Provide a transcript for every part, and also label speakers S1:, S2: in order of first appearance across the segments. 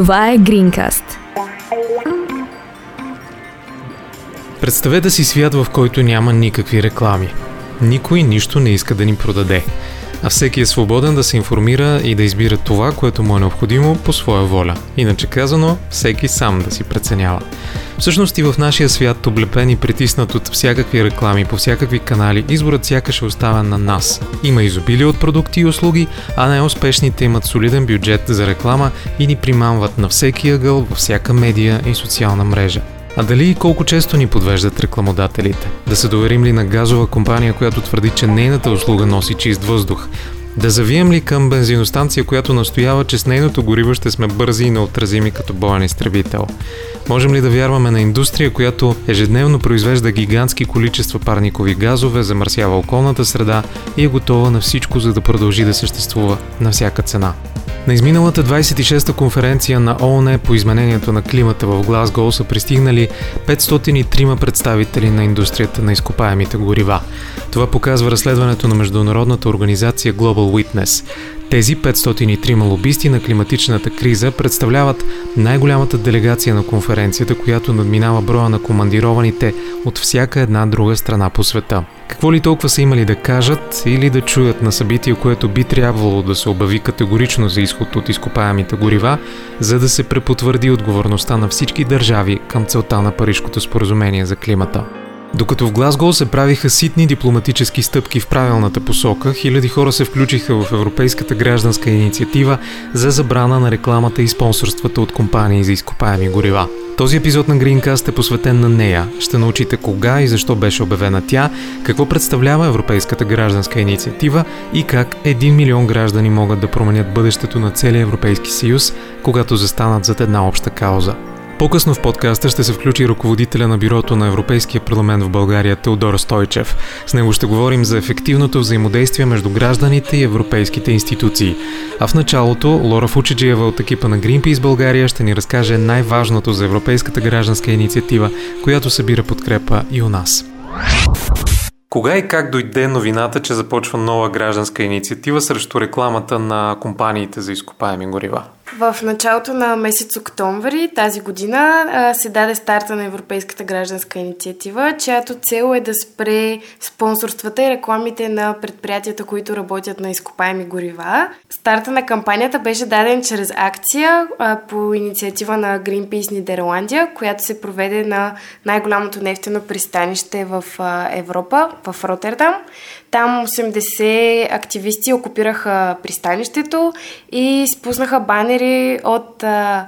S1: Това е Greencast.
S2: Представете си свят, в който няма никакви реклами. Никой нищо не иска да ни продаде. А всеки е свободен да се информира и да избира това, което му е необходимо по своя воля. Иначе казано, всеки сам да си преценява. Всъщност и в нашия свят, облепен и притиснат от всякакви реклами по всякакви канали, изборът сякаш е оставен на нас. Има изобилие от продукти и услуги, а най-успешните имат солиден бюджет за реклама и ни примамват на всеки ъгъл, във всяка медия и социална мрежа. А дали и колко често ни подвеждат рекламодателите? Да се доверим ли на газова компания, която твърди, че нейната услуга носи чист въздух? Да завием ли към бензиностанция, която настоява, че с нейното гориво ще сме бързи и неотразими като боен изтребител? Можем ли да вярваме на индустрия, която ежедневно произвежда гигантски количества парникови газове, замърсява околната среда и е готова на всичко, за да продължи да съществува на всяка цена? На изминалата 26-та конференция на ООН по изменението на климата в Глазгол са пристигнали 503 представители на индустрията на изкопаемите горива. Това показва разследването на международната организация Global Witness. Тези 503 лобисти на климатичната криза представляват най-голямата делегация на конференцията, която надминава броя на командированите от всяка една друга страна по света. Какво ли толкова са имали да кажат или да чуят на събитие, което би трябвало да се обяви категорично за изход от изкопаемите горива, за да се препотвърди отговорността на всички държави към целта на Парижкото споразумение за климата. Докато в Глазгол се правиха ситни дипломатически стъпки в правилната посока, хиляди хора се включиха в Европейската гражданска инициатива за забрана на рекламата и спонсорствата от компании за изкопаеми горива. Този епизод на Greencast е посветен на нея. Ще научите кога и защо беше обявена тя, какво представлява Европейската гражданска инициатива и как 1 милион граждани могат да променят бъдещето на целия Европейски съюз, когато застанат зад една обща кауза. По-късно в подкаста ще се включи ръководителя на бюрото на Европейския парламент в България Теодор Стойчев. С него ще говорим за ефективното взаимодействие между гражданите и европейските институции. А в началото Лора Фучеджиева от екипа на Greenpeace България ще ни разкаже най-важното за Европейската гражданска инициатива, която събира подкрепа и у нас. Кога и как дойде новината, че започва нова гражданска инициатива срещу рекламата на компаниите за изкопаеми горива?
S3: В началото на месец октомври тази година се даде старта на Европейската гражданска инициатива, чиято цел е да спре спонсорствата и рекламите на предприятията, които работят на изкопаеми горива. Старта на кампанията беше даден чрез акция по инициатива на Greenpeace Нидерландия, която се проведе на най-голямото нефтено пристанище в Европа, в Роттердам. Там 80 активисти окупираха пристанището и спуснаха банери от а,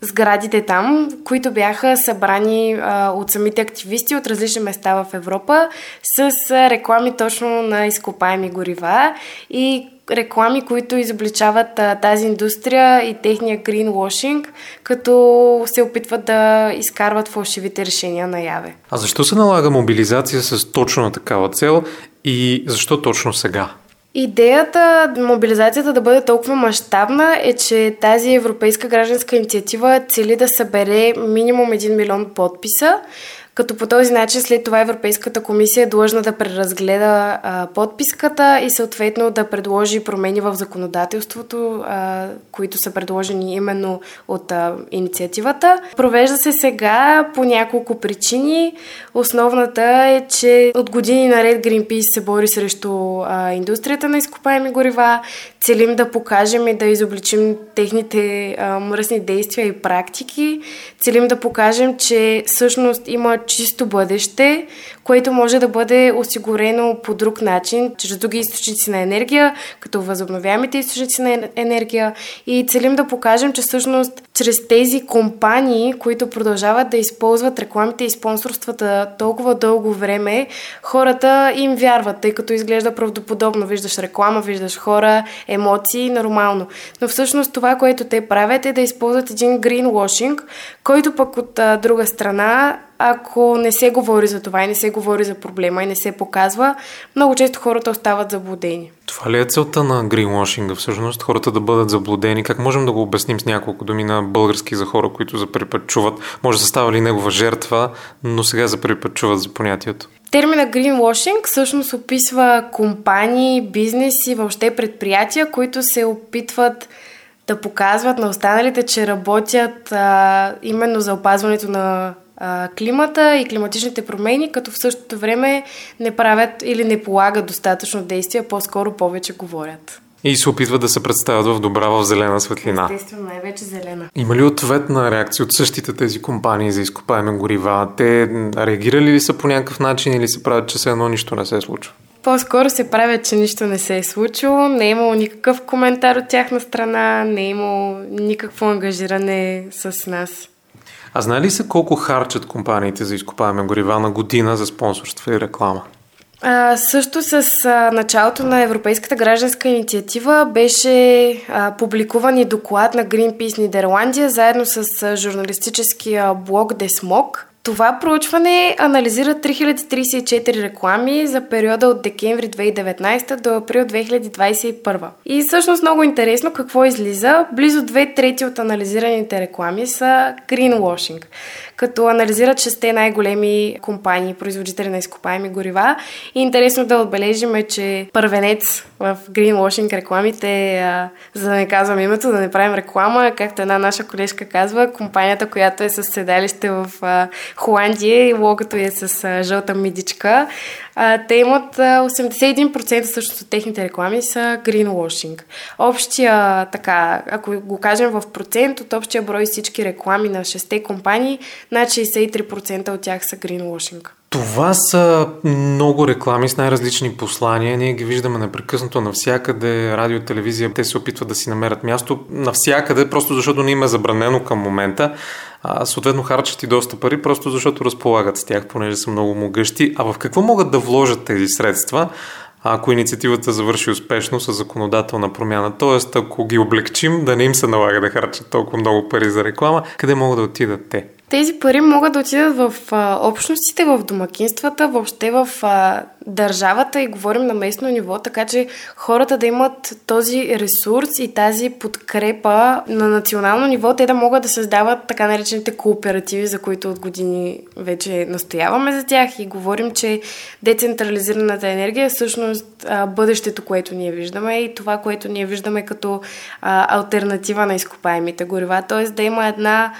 S3: сградите там, които бяха събрани а, от самите активисти от различни места в Европа с а, реклами точно на изкопаеми горива и реклами, които изобличават а, тази индустрия и техния greenwashing, като се опитват да изкарват фалшивите решения наяве.
S2: А защо се налага мобилизация с точно такава цел и защо точно сега?
S3: Идеята мобилизацията да бъде толкова мащабна е, че тази европейска гражданска инициатива цели да събере минимум 1 милион подписа, като по този начин след това Европейската комисия е длъжна да преразгледа а, подписката и съответно да предложи промени в законодателството, а, които са предложени именно от а, инициативата. Провежда се сега по няколко причини. Основната е, че от години наред Greenpeace се бори срещу а, индустрията на изкопаеми горива. Целим да покажем и да изобличим техните а, мръсни действия и практики. Целим да покажем, че всъщност има чисто бъдеще, което може да бъде осигурено по друг начин, чрез други източници на енергия, като възобновяемите източници на енергия и целим да покажем, че всъщност чрез тези компании, които продължават да използват рекламите и спонсорствата толкова дълго време, хората им вярват, тъй като изглежда правдоподобно. Виждаш реклама, виждаш хора, емоции, нормално. Но всъщност това, което те правят е да използват един greenwashing, който пък от а, друга страна ако не се говори за това и не се говори за проблема и не се показва, много често хората остават заблудени.
S2: Това ли е целта на гринвошинга всъщност? Хората да бъдат заблудени? Как можем да го обясним с няколко думи на български за хора, които за първи път чуват? Може да става ли негова жертва, но сега за първи път чуват за понятието?
S3: Термина greenwashing всъщност описва компании, бизнеси, въобще предприятия, които се опитват да показват на останалите, че работят а, именно за опазването на а, климата и климатичните промени, като в същото време не правят или не полагат достатъчно действия, по-скоро повече говорят.
S2: И се опитват да се представят в добра, в зелена светлина.
S3: Естествено, най-вече зелена.
S2: Има ли ответна реакция от същите тези компании за изкопаеми горива? Те реагирали ли са по някакъв начин или се правят, че все едно нищо не се е случва?
S3: По-скоро се правят, че нищо не се е случило. Не е имало никакъв коментар от тяхна страна, не е имало никакво ангажиране с нас.
S2: А знае ли се колко харчат компаниите за изкопаеми горива на година за спонсорство и реклама?
S3: А, също с а, началото на Европейската гражданска инициатива беше а, публикуван и доклад на Greenpeace Нидерландия заедно с а, журналистическия блог Десмок. Това проучване анализира 3034 реклами за периода от декември 2019 до април 2021. И всъщност много интересно какво излиза. Близо две трети от анализираните реклами са greenwashing като анализират шесте най-големи компании, производители на изкопаеми горива. И интересно да отбележим че първенец в greenwashing рекламите, а, за да не казвам името, да не правим реклама, както една наша колежка казва, компанията, която е с седалище в а, Холандия и логото е с а, жълта мидичка. А, те имат а, 81% всъщност от техните реклами са greenwashing. Общия, така, ако го кажем в процент, от общия брой всички реклами на 6 компании, над 63% от тях са greenwashing.
S2: Това са много реклами с най-различни послания. Ние ги виждаме непрекъснато навсякъде. Радио, телевизия, те се опитват да си намерят място навсякъде, просто защото не им е забранено към момента. А, съответно харчат и доста пари, просто защото разполагат с тях, понеже са много могъщи. А в какво могат да вложат тези средства? ако инициативата завърши успешно с законодателна промяна. Тоест, ако ги облегчим, да не им се налага да харчат толкова много пари за реклама, къде могат да отидат те?
S3: Тези пари могат да отидат в а, общностите, в домакинствата, въобще в а, държавата и говорим на местно ниво, така че хората да имат този ресурс и тази подкрепа на национално ниво, те да могат да създават така наречените кооперативи, за които от години вече настояваме за тях и говорим, че децентрализираната енергия е всъщност а, бъдещето, което ние виждаме и това, което ние виждаме като а, альтернатива на изкопаемите горива, т.е. да има една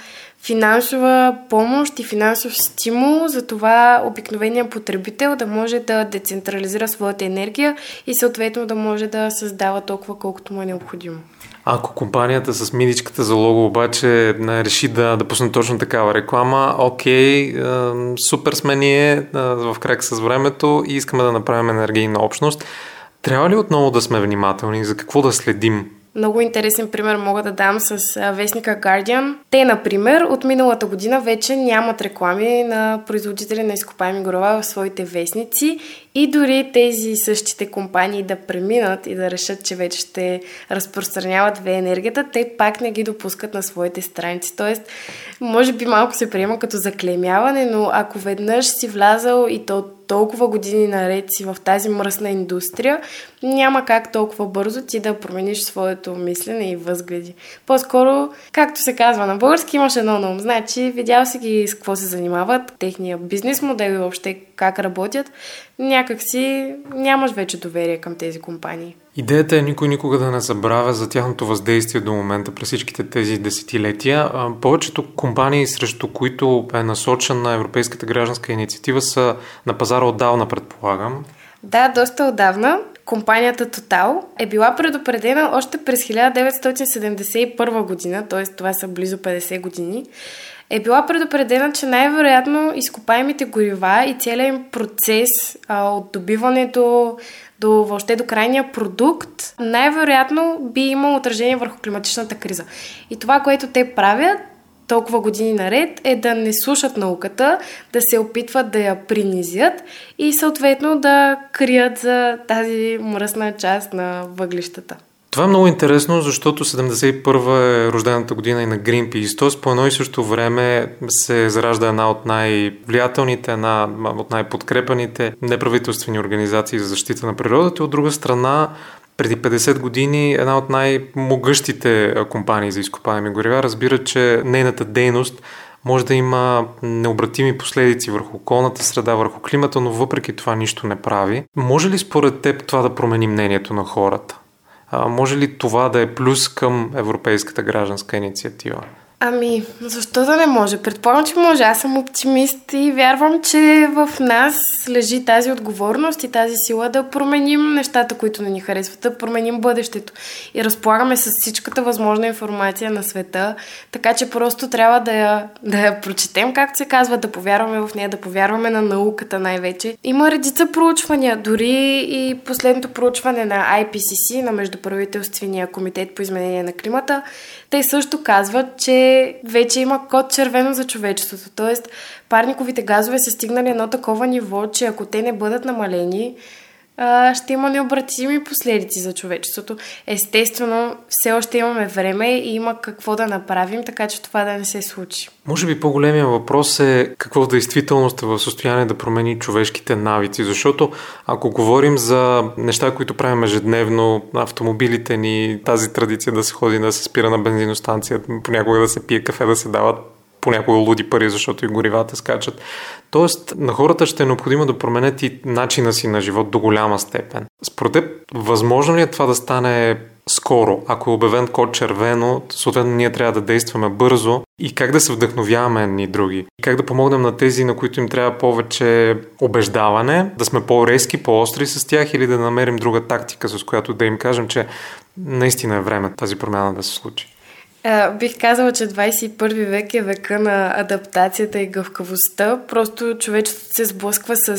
S3: финансова помощ и финансов стимул за това обикновения потребител да може да децентрализира своята енергия и съответно да може да създава толкова колкото му е необходимо.
S2: Ако компанията с мидичката за лого обаче реши да, да пусне точно такава реклама, окей, супер сме ние в крак с времето и искаме да направим енергийна общност. Трябва ли отново да сме внимателни? За какво да следим
S3: много интересен пример мога да дам с вестника Guardian. Те, например, от миналата година вече нямат реклами на производители на изкопаеми горова в своите вестници и дори тези същите компании да преминат и да решат, че вече ще разпространяват ВЕ енергията, те пак не ги допускат на своите страници. Тоест, може би малко се приема като заклемяване, но ако веднъж си влязал и то толкова години наред си в тази мръсна индустрия, няма как толкова бързо ти да промениш своето мислене и възгледи. По-скоро, както се казва на български, имаш едно на ум. Значи, видял си ги с какво се занимават, техния бизнес модел и въобще как работят, някак си нямаш вече доверие към тези компании.
S2: Идеята е никой никога да не забравя за тяхното въздействие до момента през всичките тези десетилетия. Повечето компании, срещу които е насочена Европейската гражданска инициатива, са на пазара отдавна, предполагам.
S3: Да, доста отдавна. Компанията Total е била предупредена още през 1971 година, т.е. това са близо 50 години, е била предупредена, че най-вероятно изкопаемите горива и целият им процес а, от добиването до въобще до крайния продукт, най-вероятно би имал отражение върху климатичната криза. И това, което те правят, толкова години наред е да не слушат науката, да се опитват да я принизят и съответно да крият за тази мръсна част на въглищата.
S2: Това е много интересно, защото 71 е рождената година и на Greenpeace. Тоест по едно и също време се заражда една от най-влиятелните, една от най-подкрепаните неправителствени организации за защита на природата. От друга страна, преди 50 години една от най-могъщите компании за изкопаеми горива разбира, че нейната дейност може да има необратими последици върху околната среда, върху климата, но въпреки това нищо не прави. Може ли според теб това да промени мнението на хората? А, може ли това да е плюс към Европейската гражданска инициатива?
S3: Ами, защо да не може? Предполагам, че може. Аз съм оптимист и вярвам, че в нас лежи тази отговорност и тази сила да променим нещата, които не ни харесват, да променим бъдещето. И разполагаме с всичката възможна информация на света, така че просто трябва да я, да я прочетем, както се казва, да повярваме в нея, да повярваме на науката най-вече. Има редица проучвания, дори и последното проучване на IPCC, на Междуправителствения комитет по изменение на климата, те също казват, че вече има код червено за човечеството. Тоест, парниковите газове са стигнали едно такова ниво, че ако те не бъдат намалени, ще има необратими последици за човечеството. Естествено, все още имаме време и има какво да направим, така че това да не се случи.
S2: Може би по-големия въпрос е какво в действителност е в състояние да промени човешките навици, защото ако говорим за неща, които правим ежедневно, автомобилите ни, тази традиция да се ходи да се спира на бензиностанция, понякога да се пие кафе, да се дават понякога луди пари, защото и горивата скачат. Тоест, на хората ще е необходимо да променят и начина си на живот до голяма степен. Според теб, възможно ли е това да стане скоро, ако е обявен код червено, съответно ние трябва да действаме бързо и как да се вдъхновяваме ни други. И как да помогнем на тези, на които им трябва повече убеждаване, да сме по-резки, по-остри с тях или да намерим друга тактика, с която да им кажем, че наистина е време тази промяна да се случи.
S3: Бих казала, че 21 век е века на адаптацията и гъвкавостта. Просто човечеството се сблъсква с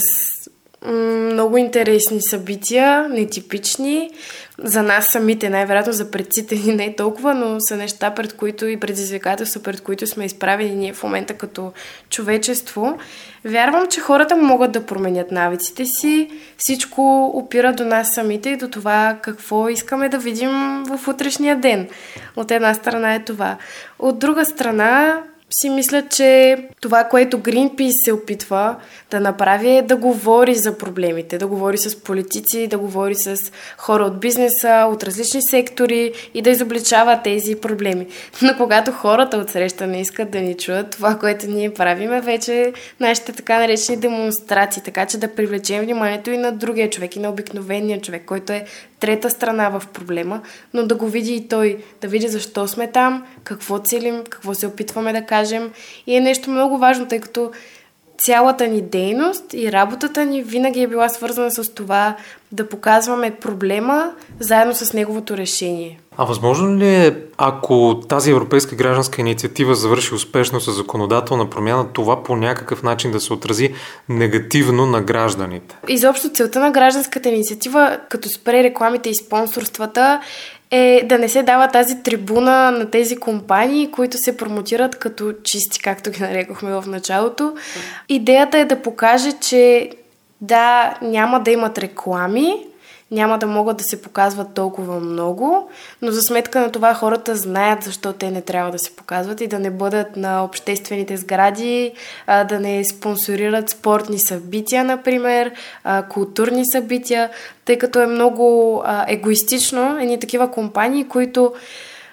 S3: много интересни събития, нетипични. За нас самите, най-вероятно за предците ни не е толкова, но са неща, пред които и предизвикателства, пред които сме изправени ние в момента като човечество. Вярвам, че хората могат да променят навиците си. Всичко опира до нас самите и до това какво искаме да видим в утрешния ден. От една страна е това. От друга страна, си мисля, че това, което Greenpeace се опитва да направи е да говори за проблемите, да говори с политици, да говори с хора от бизнеса, от различни сектори и да изобличава тези проблеми. Но когато хората от среща не искат да ни чуят, това, което ние правим е вече нашите така наречени демонстрации, така че да привлечем вниманието и на другия човек, и на обикновения човек, който е трета страна в проблема, но да го види и той, да види защо сме там, какво целим, какво се опитваме да кажем. И е нещо много важно, тъй като цялата ни дейност и работата ни винаги е била свързана с това да показваме проблема заедно с неговото решение.
S2: А възможно ли е, ако тази европейска гражданска инициатива завърши успешно с законодателна промяна, това по някакъв начин да се отрази негативно на гражданите?
S3: Изобщо целта на гражданската инициатива, като спре рекламите и спонсорствата, е да не се дава тази трибуна на тези компании, които се промотират като чисти, както ги нарекохме в началото. Идеята е да покаже, че да, няма да имат реклами, няма да могат да се показват толкова много, но за сметка на това хората знаят защо те не трябва да се показват и да не бъдат на обществените сгради, да не спонсорират спортни събития, например, културни събития, тъй като е много егоистично едни такива компании, които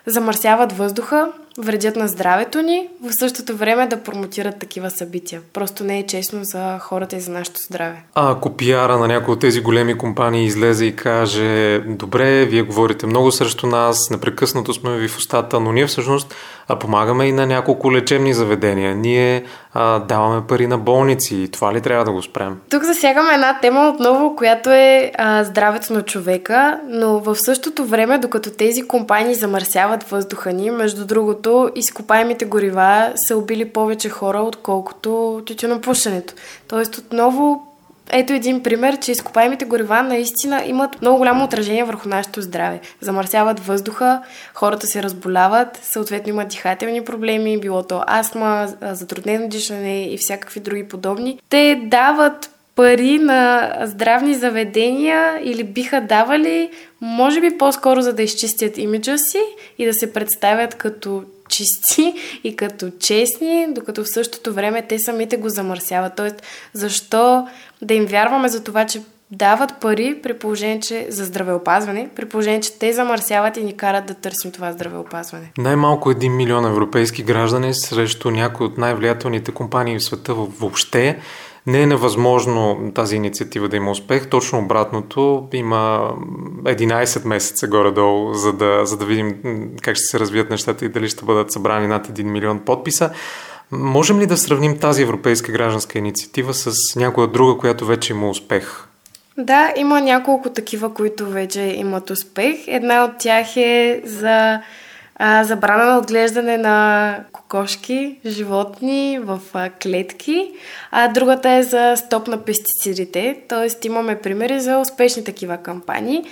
S3: замърсяват въздуха, вредят на здравето ни, в същото време да промотират такива събития. Просто не е честно за хората и за нашето здраве.
S2: А ако пиара на някои от тези големи компании излезе и каже, добре, вие говорите много срещу нас, непрекъснато сме ви в устата, но ние всъщност а помагаме и на няколко лечебни заведения. Ние а, даваме пари на болници и това ли трябва да го спрем?
S3: Тук засягаме една тема отново, която е а, здравето на човека, но в същото време, докато тези компании замърсяват въздуха ни, между другото, изкопаемите горива са убили повече хора, отколкото тютюнопушенето. Тоест отново ето един пример, че изкопаемите горива наистина имат много голямо отражение върху нашето здраве. Замърсяват въздуха, хората се разболяват, съответно имат дихателни проблеми, било то астма, затруднено дишане и всякакви други подобни. Те дават пари на здравни заведения или биха давали, може би по-скоро за да изчистят имиджа си и да се представят като чисти и като честни, докато в същото време те самите го замърсяват. Тоест, защо да им вярваме за това, че дават пари при положение, че за здравеопазване, при положение, че те замърсяват и ни карат да търсим това здравеопазване.
S2: Най-малко 1 милион европейски граждани срещу някои от най-влиятелните компании в света въобще не е невъзможно тази инициатива да има успех. Точно обратното, има 11 месеца горе-долу, за да, за да видим как ще се развият нещата и дали ще бъдат събрани над 1 милион подписа. Можем ли да сравним тази европейска гражданска инициатива с някоя друга, която вече има успех?
S3: Да, има няколко такива, които вече имат успех. Една от тях е за а, забрана на отглеждане на кокошки, животни в а, клетки, а другата е за стоп на пестицидите, т.е. имаме примери за успешни такива кампании.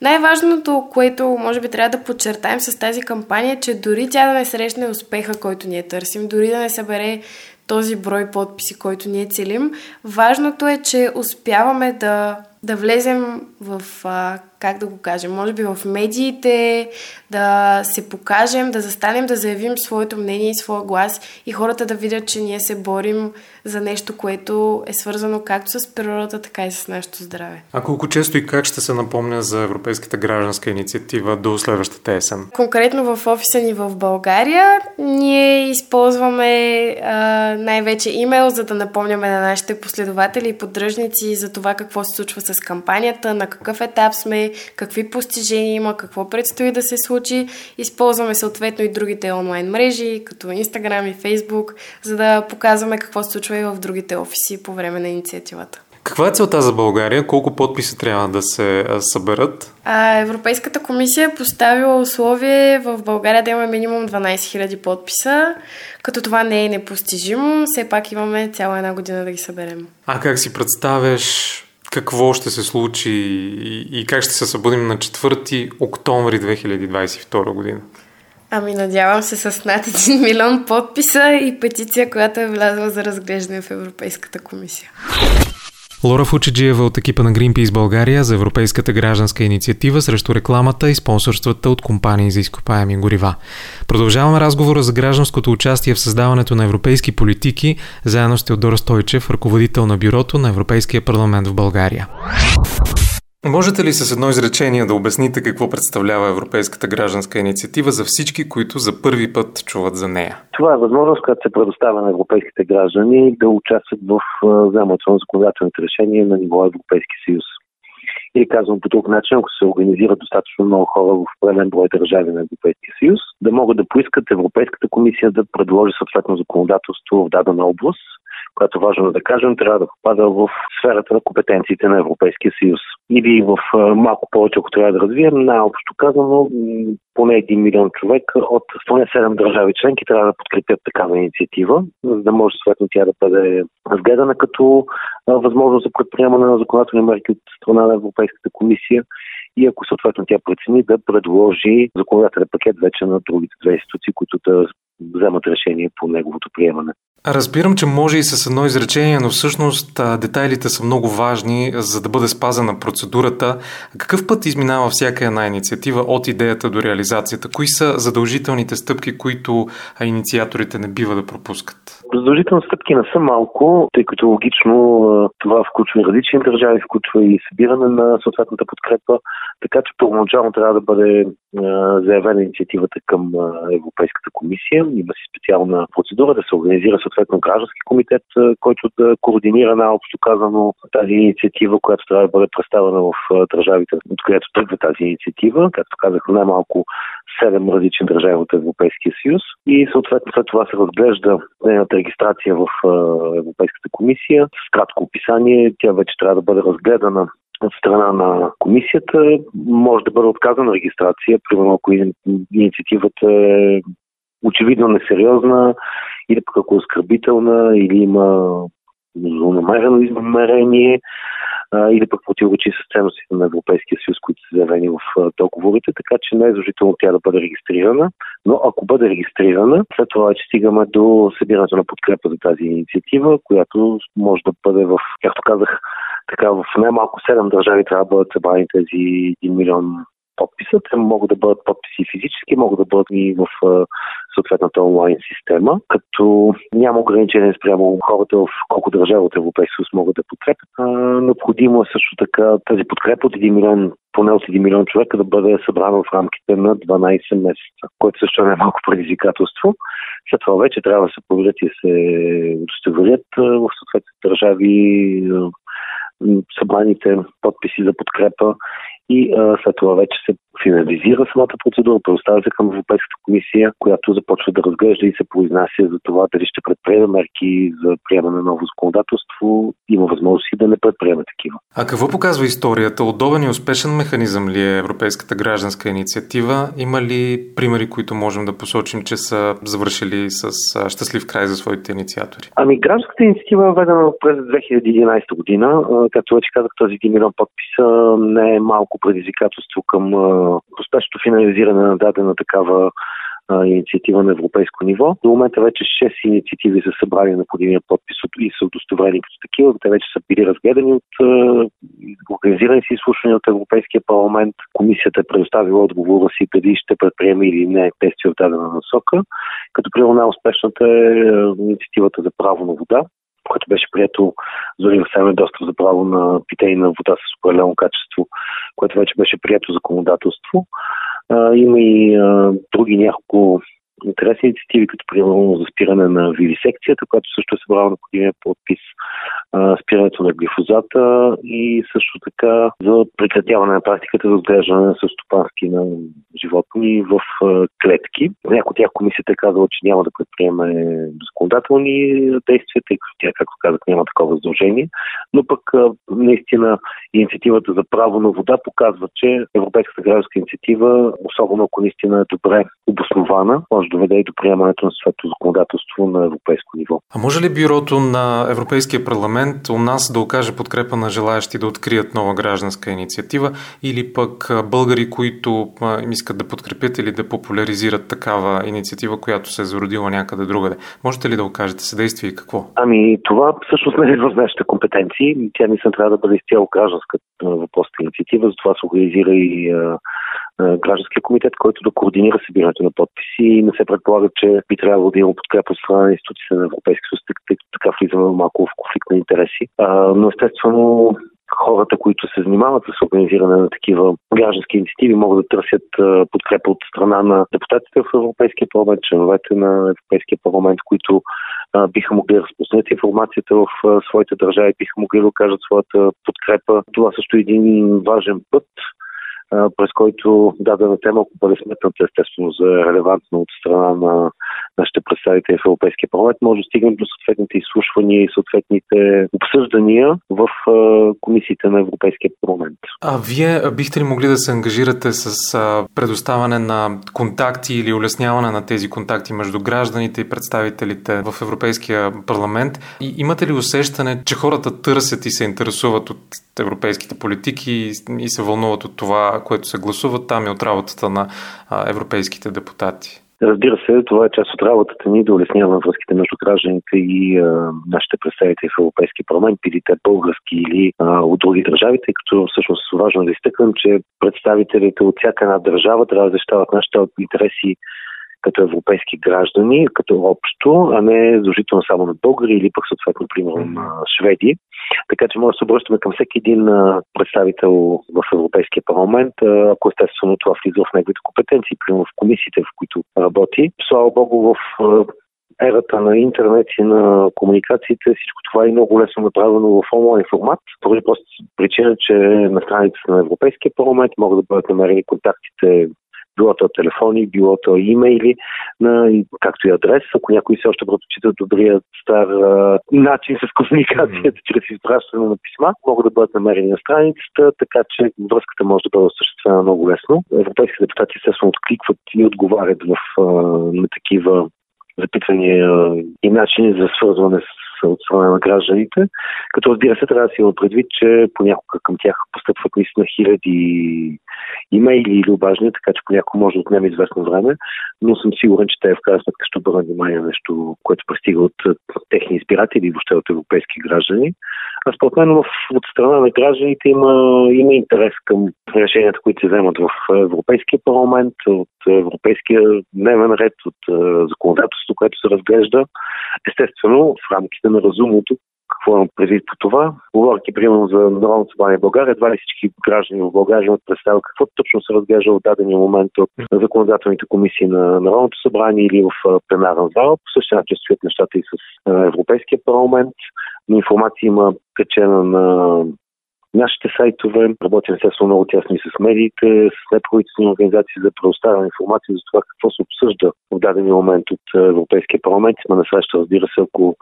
S3: Най-важното, което може би трябва да подчертаем с тази кампания, е, че дори тя да не срещне успеха, който ние търсим, дори да не събере този брой подписи, който ние целим, важното е, че успяваме да да влезем в, а, как да го кажем, може би в медиите, да се покажем, да застанем, да заявим своето мнение и своя глас и хората да видят, че ние се борим за нещо, което е свързано както с природата, така и с нашето здраве.
S2: А колко често и как ще се напомня за Европейската гражданска инициатива до следващата есен?
S3: Конкретно в офиса ни в България ние използваме а, най-вече имейл, за да напомняме на нашите последователи и поддръжници за това какво се случва с кампанията, на какъв етап сме, какви постижения има, какво предстои да се случи. Използваме съответно и другите онлайн мрежи, като Instagram и Facebook, за да показваме какво се случва и в другите офиси по време на инициативата.
S2: Каква е целта за България? Колко подписа трябва да се съберат?
S3: А, Европейската комисия е поставила условие в България да имаме минимум 12 000 подписа, като това не е непостижимо. Все пак имаме цяла една година да ги съберем.
S2: А как си представяш какво ще се случи и как ще се събудим на 4 октомври 2022 година?
S3: Ами надявам се с над 1 милион подписа и петиция, която е влязла за разглеждане в Европейската комисия.
S2: Лора Фучеджиева от екипа на Greenpeace България за Европейската гражданска инициатива срещу рекламата и спонсорствата от компании за изкопаеми горива. Продължаваме разговора за гражданското участие в създаването на европейски политики, заедно с Теодор Стойчев, ръководител на бюрото на Европейския парламент в България. Можете ли с едно изречение да обясните какво представлява Европейската гражданска инициатива за всички, които за първи път чуват за нея?
S1: Това е възможност, която се предоставя на европейските граждани да участват в вземането на законодателните решения на ниво Европейски съюз. Или казвам по друг начин, ако се организират достатъчно много хора в определен брой държави на Европейския съюз, да могат да поискат Европейската комисия да предложи съответно законодателство в дадена област, което важно да кажем, трябва да попада в сферата на компетенциите на Европейския съюз. Или в малко повече, ако трябва да развием, най-общо казано, поне 1 милион човек от поне 7 държави членки трябва да подкрепят такава инициатива, за да може съответно тя да бъде разгледана като възможност за предприемане на законодателни мерки от страна на Европейската комисия и ако съответно тя прецени да предложи законодателен пакет вече на другите две институции, които да вземат решение по неговото приемане.
S2: Разбирам, че може и с едно изречение, но всъщност детайлите са много важни, за да бъде спазена процедурата. Какъв път изминава всяка една инициатива от идеята до реализацията? Кои са задължителните стъпки, които инициаторите не бива да пропускат?
S1: Задължителни стъпки не са малко, тъй като логично това включва и различни държави, включва и събиране на съответната подкрепа, така че първоначално трябва да бъде заявена инициативата към Европейската комисия. Има си специална процедура да се организира съответно граждански комитет, който да координира най-общо казано тази инициатива, която трябва да бъде представена в държавите, от която тръгва тази инициатива. Както казах, най-малко 7 различни държави от Европейския съюз. И съответно след това се разглежда нейната регистрация в Европейската комисия с кратко описание. Тя вече трябва да бъде разгледана от страна на комисията може да бъде отказана регистрация, примерно ако инициативата е очевидно несериозна или пък ако е оскърбителна или има злонамерено измерение или пък противоречи с ценностите на Европейския съюз, които са заявени в договорите, така че не е задължително тя да бъде регистрирана, но ако бъде регистрирана, след това вече стигаме до събирането на подкрепа за тази инициатива, която може да бъде в, както казах, така в най-малко 7 държави трябва да бъдат събрани тези 1 милион подписа. Те могат да бъдат подписи физически, могат да бъдат и в съответната онлайн система, като няма ограничение спрямо хората в колко държави от Европейския съюз могат да подкрепят. Необходимо е също така тази подкрепа от 1 милион поне от 1 милион човека да бъде събрана в рамките на 12 месеца, което също не е малко предизвикателство. След това вече трябва да се проверят и се удостоверят в съответните държави събраните подписи за подкрепа и а, след това вече се финализира самата процедура, предоставя се към Европейската комисия, която започва да разглежда и се произнася за това дали ще предприеме мерки за приемане на ново законодателство. Има възможност и да не предприеме такива.
S2: А какво показва историята? Удобен и успешен механизъм ли е Европейската гражданска инициатива? Има ли примери, които можем да посочим, че са завършили с щастлив край за своите инициатори?
S1: Ами, гражданската инициатива е введена през 2011 година. Както вече казах, този 1 милион подписа не е малко предизвикателство към успешното финализиране на дадена такава инициатива на европейско ниво. До момента вече 6 инициативи са събрали необходимия подпис и са удостоверени като такива. Те вече са били разгледани от организирани си изслушвания от Европейския парламент. Комисията е предоставила отговора си дали ще предприеме или не действия в дадена насока. Като примерно най-успешната е инициативата за право на вода, което беше прието за универсален достъп за право на питейна вода с определено качество, което вече беше прието законодателство. Има и други няколко интересни инициативи, като примерно за спиране на вивисекцията, която също е събрала необходимия подпис, спирането на глифозата и също така за прекратяване на практиката за отглеждане на стопански на животни в клетки. Някои от тях комисията е казала, че няма да предприеме законодателни действия, тъй като тя, както казах, няма такова задължение. Но пък наистина инициативата за право на вода показва, че Европейската гражданска инициатива, особено ако наистина е добре обоснована, може доведе и до приемането на своето законодателство на европейско ниво.
S2: А може ли бюрото на Европейския парламент у нас да окаже подкрепа на желаящи да открият нова гражданска инициатива или пък българи, които искат да подкрепят или да популяризират такава инициатива, която се е зародила някъде другаде? Можете ли да окажете съдействие и какво?
S1: Ами това всъщност не е в нашите компетенции. Тя мисля трябва да бъде изцяло гражданска въпросната инициатива, затова се организира и гражданския комитет, който да координира събирането на подписи и не се предполага, че би трябвало да има подкрепа от страна на институциите на Европейския съюз, тъй като така влизаме малко в конфликт на интереси. А, но естествено хората, които се занимават с организиране на такива граждански инициативи, могат да търсят подкрепа от страна на депутатите в Европейския парламент, членовете на Европейския парламент, които биха могли да разпространят информацията в своите държави, биха могли да окажат своята подкрепа. Това също е един важен път през който дадена тема, ако бъде сметната естествено за релевантна от страна на нашите представители в Европейския парламент, може да стигнем до съответните изслушвания и съответните обсъждания в комисиите на Европейския парламент.
S2: А вие бихте ли могли да се ангажирате с предоставяне на контакти или улесняване на тези контакти между гражданите и представителите в Европейския парламент? И имате ли усещане, че хората търсят и се интересуват от европейските политики и се вълнуват от това, което се гласува там и от работата на европейските депутати?
S1: Разбира се, това е част от работата ни да улесняваме връзките между гражданите и а, нашите представители в Европейски парламент, били те български или а, от други държави, тъй като всъщност важно да изтъквам, че представителите от всяка една държава трябва да защитават нашите интереси като европейски граждани, като общо, а не задължително само на българи или пък съответно, примерно, на шведи. Така че може да се обръщаме към всеки един представител в Европейския парламент, ако естествено това влиза в неговите компетенции, примерно в комисиите, в които работи. Слава Богу, в ерата на интернет и на комуникациите, всичко това е много лесно направено в онлайн формат. Поради просто причина, че на страницата на Европейския парламент могат да бъдат намерени контактите било то телефони, било то имейли, на, както и адрес. Ако някой все още предпочита добрият стар а, начин с комуникацията, чрез изпращане на писма, могат да бъдат намерени на страницата, така че връзката може да бъде осъществена много лесно. Европейските депутати естествено откликват и отговарят в, а, на такива запитвания и начини за свързване с от страна на гражданите, като разбира се трябва да си има предвид, че понякога към тях постъпват наистина хиляди имейли или обаждания, така че понякога може да отнеме известно време, но съм сигурен, че те в крайна сметка ще обърнат внимание нещо, което пристига от техни избиратели и въобще от европейски граждани. А според мен от страна на гражданите има, има интерес към решенията, които се вземат в Европейския парламент, от Европейския дневен ред, от законодателството, което се разглежда. Естествено, в рамките на разумното, какво имам предвид по това? Говоряки примерно за Народното събрание в България, едва ли всички граждани в България имат представа какво точно се разглежда в дадения момент от законодателните комисии на Народното събрание или в пленарна зала. По същия начин стоят нещата и с Европейския парламент. Информация има качена на нашите сайтове. Работим естествено много тясно и с медиите, с неправителствени организации за предоставяне информация за това какво се обсъжда в дадения момент от е, Европейския парламент. Сме на среща, разбира се, ако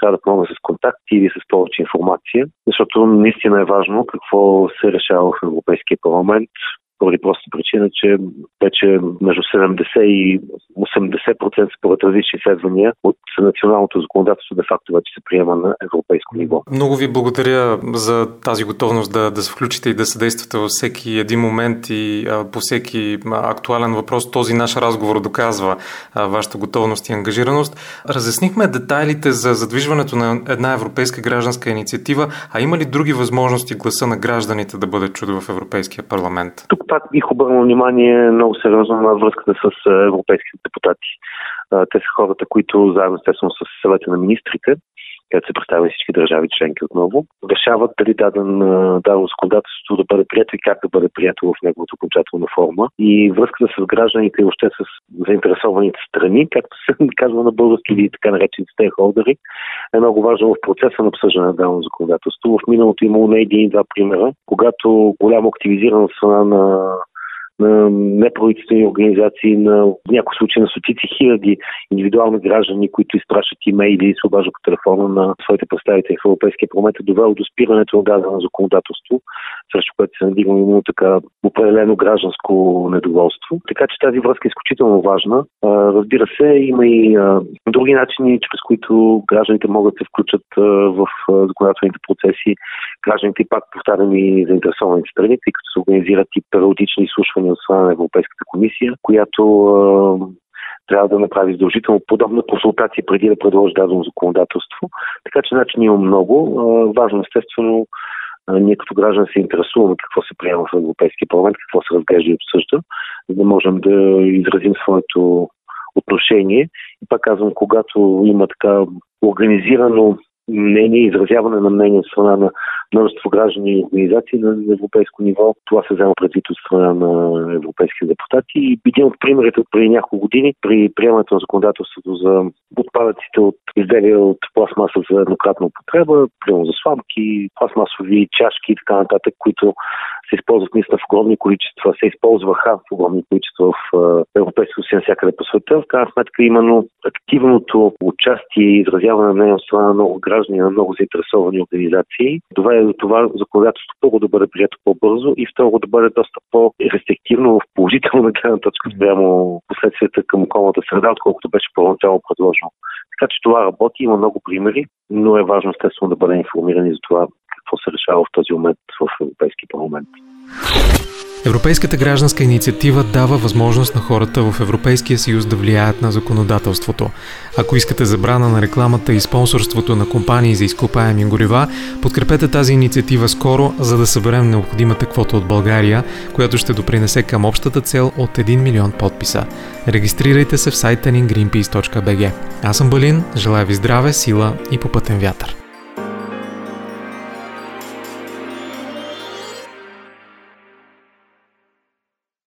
S1: трябва да помогна с контакти или с повече информация, защото наистина е важно какво се решава в Европейския парламент, поради проста причина, че вече между 70 и 80% според различни изследвания от националното законодателство де факто вече се приема на европейско ниво.
S2: Много ви благодаря за тази готовност да, да се включите и да съдействате във всеки един момент и а, по всеки актуален въпрос. Този наш разговор доказва а, вашата готовност и ангажираност. Разяснихме детайлите за задвижването на една европейска гражданска инициатива, а има ли други възможности гласа на гражданите да бъде чудо в Европейския парламент?
S1: Тук пак бих обърнал внимание много сериозно на връзката с европейските депутати. Те са хората, които заедно естествено с съвета на министрите където се представят всички държави членки отново, решават дали даден, дадено законодателство да бъде прието и как да бъде прието в неговата окончателна форма. И връзката с гражданите и още с заинтересованите страни, както се казва на български или така наречените стейхолдери, е много важно в процеса на обсъждане на дадено законодателство. В миналото имало не един и два примера, когато голямо активизирана страна на на неправителствени организации, на в някои случаи на стотици хиляди индивидуални граждани, които изпращат имейли и се обаждат по телефона на своите представители в Европейския парламент, е довело до спирането на дадено законодателство, срещу което се надигна именно така определено гражданско недоволство. Така че тази връзка е изключително важна. Разбира се, има и други начини, чрез които гражданите могат да се включат в законодателните процеси. Гражданите пак повтарям и заинтересованите страни, тъй като се организират и периодични изслушвания от страна на Европейската комисия, която трябва да направи задължително подобна консултация преди да предложи дадено законодателство. Така че начин има много. Важно естествено ние като граждани се интересуваме какво се приема в Европейския парламент, какво се разглежда и обсъжда, за да можем да изразим своето отношение. И пак казвам, когато има така организирано мнение, изразяване на мнение от страна на множество граждани и организации на европейско ниво. Това се взема предвид от страна на европейски депутати. И един от примерите от преди няколко години при приемането на законодателството за отпадъците от изделия от пластмаса за еднократна употреба, примерно за сламки, пластмасови чашки и така нататък, които се използват наистина в огромни количества, се използваха в огромни количества в Европейското си навсякъде по света. В крайна сметка именно активното участие и изразяване на мнение от страна на много граждани, на много заинтересовани организации, доведе до това законодателството първо да бъде прието по-бързо и второ да бъде доста по-рестриктивно в положителна гледна точка спрямо последствията към околната среда, отколкото беше първоначално предложено. Така че това работи, има много примери, но е важно естествено да бъде информирани за това какво се решава в този момент в Европейски парламент.
S2: Европейската гражданска инициатива дава възможност на хората в Европейския съюз да влияят на законодателството. Ако искате забрана на рекламата и спонсорството на компании за изкопаеми горива, подкрепете тази инициатива скоро, за да съберем необходимата квота от България, която ще допринесе към общата цел от 1 милион подписа. Регистрирайте се в сайта ни greenpeace.bg. Аз съм Балин, желая ви здраве, сила и попътен вятър.